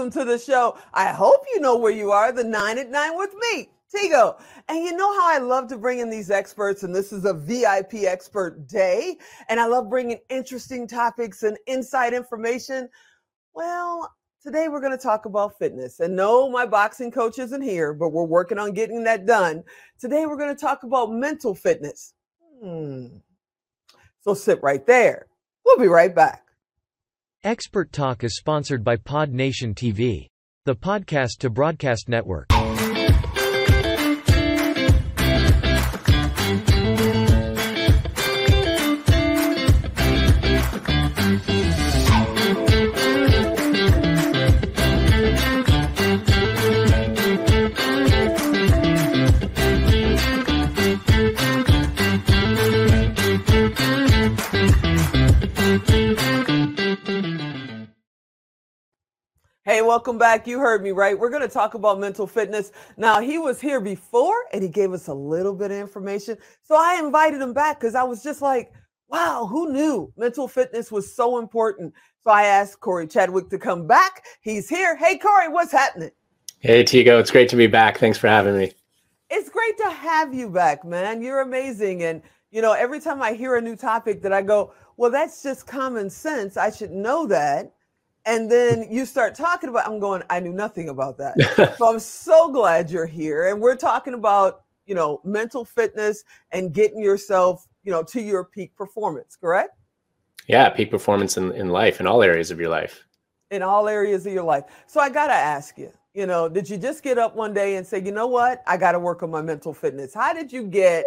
Welcome to the show. I hope you know where you are, the nine at nine with me, Tigo. And you know how I love to bring in these experts, and this is a VIP expert day. And I love bringing interesting topics and inside information. Well, today we're going to talk about fitness. And no, my boxing coach isn't here, but we're working on getting that done. Today we're going to talk about mental fitness. Hmm. So sit right there. We'll be right back. Expert Talk is sponsored by Pod Nation TV, the podcast to broadcast network. Welcome back. You heard me right. We're going to talk about mental fitness. Now, he was here before and he gave us a little bit of information. So I invited him back because I was just like, wow, who knew mental fitness was so important? So I asked Corey Chadwick to come back. He's here. Hey, Corey, what's happening? Hey, Tigo. It's great to be back. Thanks for having me. It's great to have you back, man. You're amazing. And, you know, every time I hear a new topic that I go, well, that's just common sense. I should know that and then you start talking about i'm going i knew nothing about that. So i'm so glad you're here. And we're talking about you know mental fitness and getting yourself you know to your peak performance correct? Yeah peak performance in, in life in all areas of your life. In all areas of your life. So i gotta ask you you know did you just get up one day and say you know what? I gotta work on my mental fitness. How did you get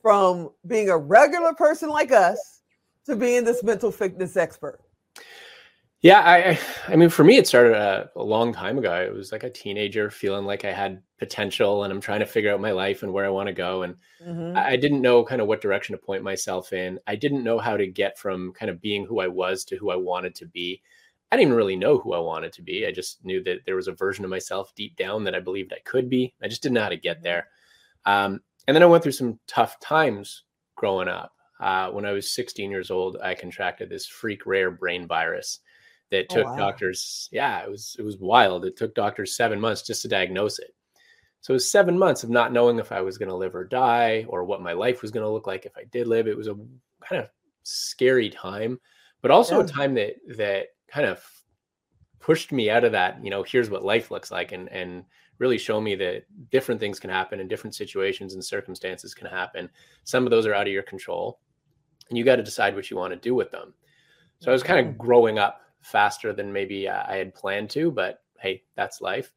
from being a regular person like us to being this mental fitness expert yeah, I, I mean, for me, it started a, a, long time ago. I was like a teenager, feeling like I had potential, and I'm trying to figure out my life and where I want to go. And mm-hmm. I, I didn't know kind of what direction to point myself in. I didn't know how to get from kind of being who I was to who I wanted to be. I didn't even really know who I wanted to be. I just knew that there was a version of myself deep down that I believed I could be. I just didn't know how to get mm-hmm. there. Um, and then I went through some tough times growing up. Uh, when I was 16 years old, I contracted this freak rare brain virus that oh, took oh, wow. doctors yeah it was it was wild. It took doctors seven months just to diagnose it. So it was seven months of not knowing if i was going to live or die or what my life was going to look like if i did live. It was a kind of scary time but also yeah. a time that that kind of pushed me out of that you know here's what life looks like and and really show me that different things can happen and different situations and circumstances can happen. Some of those are out of your control and you got to decide what you want to do with them. So i was kind of mm-hmm. growing up faster than maybe uh, I had planned to, but hey, that's life.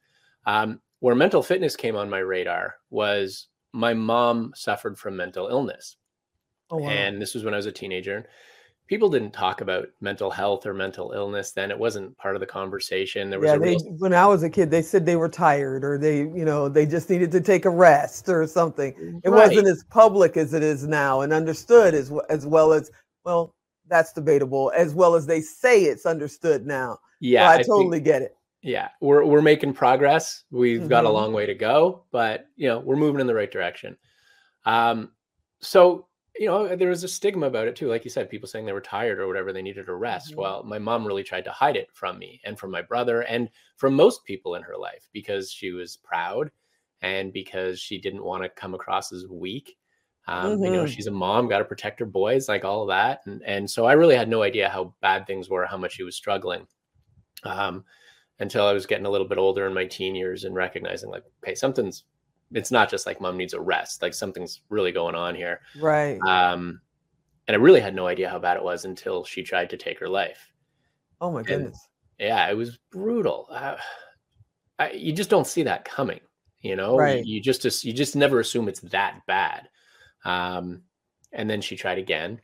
Um, where mental fitness came on my radar was my mom suffered from mental illness. Oh, wow. And this was when I was a teenager. People didn't talk about mental health or mental illness then. It wasn't part of the conversation. There was yeah, they, real... when I was a kid, they said they were tired or they, you know, they just needed to take a rest or something. It right. wasn't as public as it is now and understood as as well as well that's debatable as well as they say it's understood now. Yeah, so I, I, totally think, get it. Yeah, we're we're making progress. We've mm-hmm. got a mm-hmm. long way to go, but you know, we're moving in the right direction. Um so you know, there was a stigma about it too. Like you said, people saying they were tired or whatever, they needed a rest. Mm-hmm. Well, my mom really tried to hide it from me and from my brother and from most people in her life because she was proud and because she didn't want to come across as weak. Um, mm-hmm. You know, mm-hmm. she's a mom, got to protect her boys, like all of that. And and so I really had no idea how bad things were, how much she was struggling, um, until I was getting a little bit older in my teen years and recognizing, like, okay, something's. It's not just like mom needs a rest. Like something's really going on here. Right. Um, and I really had no idea how bad it was until she tried to take her life. Oh my goodness. And, yeah, it was brutal. Uh, I, you just don't see that coming. You know, right. you, you just you just never assume it's that bad. Um, and then she tried again,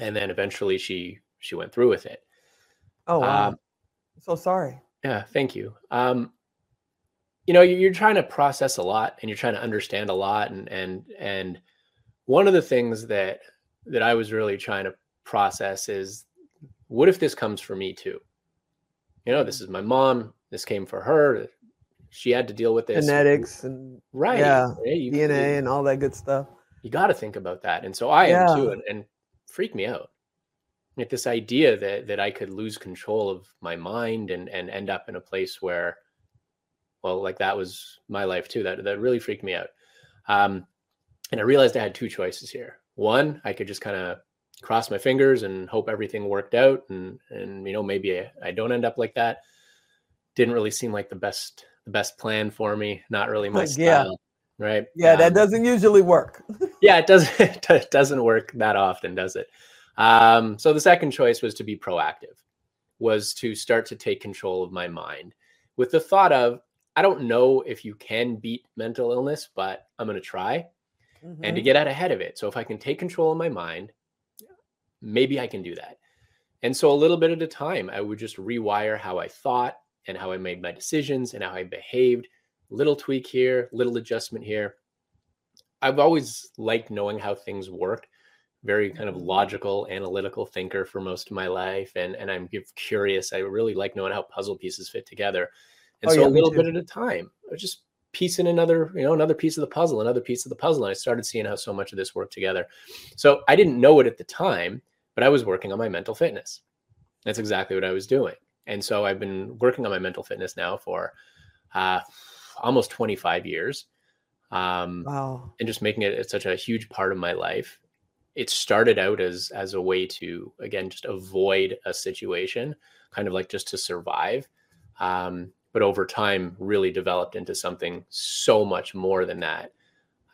and then eventually she she went through with it. Oh wow! Um, so sorry. Yeah, thank you. Um, you know, you're trying to process a lot, and you're trying to understand a lot, and and and one of the things that that I was really trying to process is, what if this comes for me too? You know, this is my mom. This came for her. She had to deal with this. Genetics and right, yeah, you, DNA you, and all that good stuff you got to think about that. And so I yeah. am too, and, and freak me out. like this idea that that I could lose control of my mind and and end up in a place where, well, like that was my life too. That that really freaked me out. Um, and I realized I had two choices here. One, I could just kind of cross my fingers and hope everything worked out, and and you know maybe I, I don't end up like that. Didn't really seem like the best the best plan for me. Not really my style. Yeah. Right. Yeah, um, that doesn't usually work. yeah, it doesn't. It doesn't work that often, does it? Um, so the second choice was to be proactive, was to start to take control of my mind with the thought of, I don't know if you can beat mental illness, but I'm going to try mm-hmm. and to mm-hmm. get out ahead of it. So if I can take control of my mind, maybe I can do that. And so a little bit at a time, I would just rewire how I thought and how I made my decisions and how I behaved. Little tweak here, little adjustment here. I've always liked knowing how things worked very kind of logical, analytical thinker for most of my life, and and I'm curious. I really like knowing how puzzle pieces fit together, and oh, so yeah, a little bit at a time, I was just piecing another, you know, another piece of the puzzle, another piece of the puzzle, and I started seeing how so much of this worked together. So I didn't know it at the time, but I was working on my mental fitness. That's exactly what I was doing, and so I've been working on my mental fitness now for uh, almost 25 years. Um, wow. And just making it such a huge part of my life it started out as as a way to again just avoid a situation kind of like just to survive um, but over time really developed into something so much more than that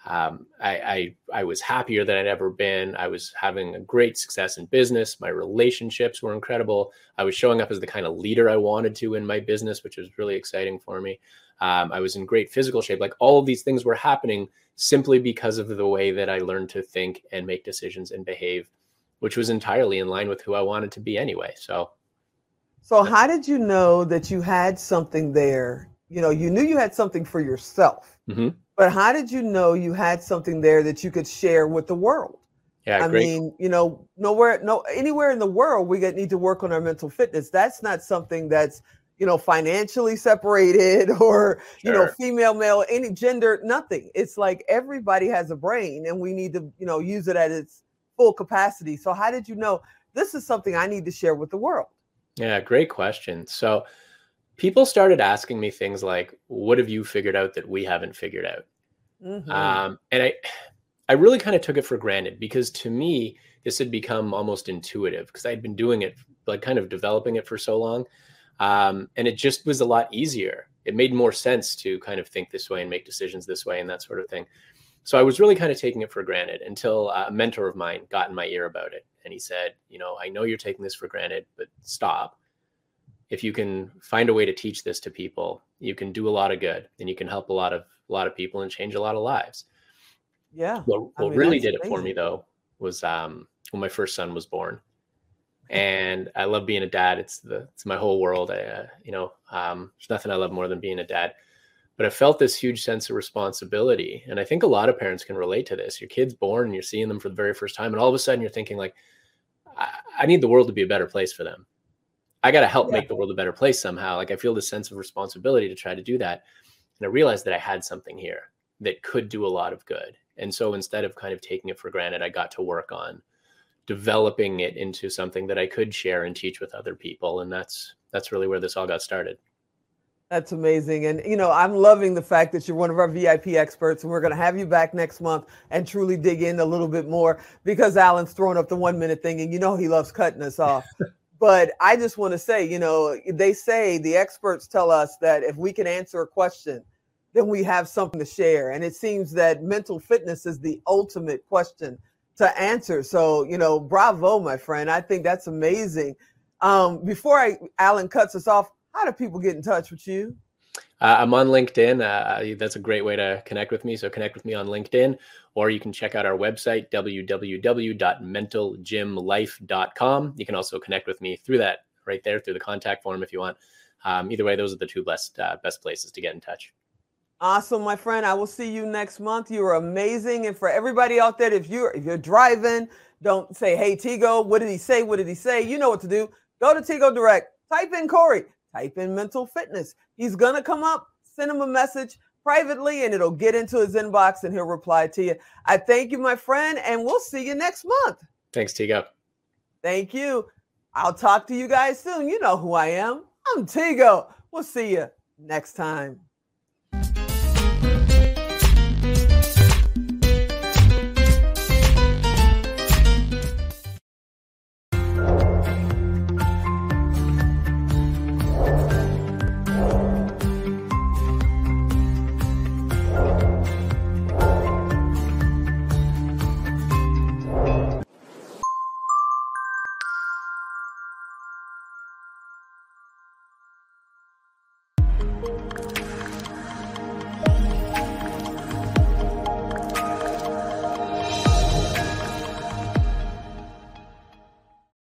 um, I, I, I was happier than I'd ever been. I was having a great success in business. My relationships were incredible. I was showing up as the kind of leader I wanted to in my business, which was really exciting for me. Um, I was in great physical shape. Like all of these things were happening simply because of the way that I learned to think and make decisions and behave, which was entirely in line with who I wanted to be anyway. So, so how did you know that you had something there? You know, you knew you had something for yourself, mm-hmm. but how did you know you had something there that you could share with the world? Yeah, I great. mean, you know, nowhere, no, anywhere in the world, we need to work on our mental fitness. That's not something that's you know, financially separated or, sure. you know, female, male, any gender, nothing. It's like everybody has a brain and we need to, you know, use it at its full capacity. So, how did you know this is something I need to share with the world? Yeah, great question. So, people started asking me things like, what have you figured out that we haven't figured out? Mm-hmm. Um, and I, I really kind of took it for granted because to me, this had become almost intuitive because I'd been doing it, like kind of developing it for so long. Um, and it just was a lot easier. It made more sense to kind of think this way and make decisions this way and that sort of thing. So I was really kind of taking it for granted until a mentor of mine got in my ear about it. And he said, You know, I know you're taking this for granted, but stop. If you can find a way to teach this to people, you can do a lot of good and you can help a lot of a lot of people and change a lot of lives. Yeah. What, what mean, really did amazing. it for me though was um, when my first son was born and I love being a dad. It's the it's my whole world. I uh, you know um, there's nothing I love more than being a dad. But I felt this huge sense of responsibility, and I think a lot of parents can relate to this. Your kid's born, and you're seeing them for the very first time, and all of a sudden you're thinking like, I, I need the world to be a better place for them. I got to help yeah. make the world a better place somehow. Like I feel this sense of responsibility to try to do that, and I realized that I had something here that could do a lot of good. And so instead of kind of taking it for granted, I got to work on developing it into something that I could share and teach with other people. And that's that's really where this all got started. That's amazing. And, you know, I'm loving the fact that you're one of our VIP experts, and we're going to have you back next month and truly dig in a little bit more because Alan's throwing up the one minute thing, and you know, he loves cutting us off. but I just want to say, you know, they say the experts tell us that if we can answer a question, then we have something to share. And it seems that mental fitness is the ultimate question to answer. So, you know, bravo, my friend. I think that's amazing. Um, before I, Alan cuts us off, how do people get in touch with you? Uh, I'm on LinkedIn. Uh, that's a great way to connect with me. So connect with me on LinkedIn, or you can check out our website, www.mentalgymlife.com. You can also connect with me through that right there, through the contact form if you want. Um, either way, those are the two best, uh, best places to get in touch. Awesome, my friend. I will see you next month. You are amazing. And for everybody out there, if you're if you're driving, don't say, "Hey, Tigo, what did he say? What did he say?" You know what to do. Go to Tigo Direct. Type in Corey. Type in mental fitness. He's gonna come up. Send him a message privately, and it'll get into his inbox, and he'll reply to you. I thank you, my friend, and we'll see you next month. Thanks, Tigo. Thank you. I'll talk to you guys soon. You know who I am. I'm Tigo. We'll see you next time.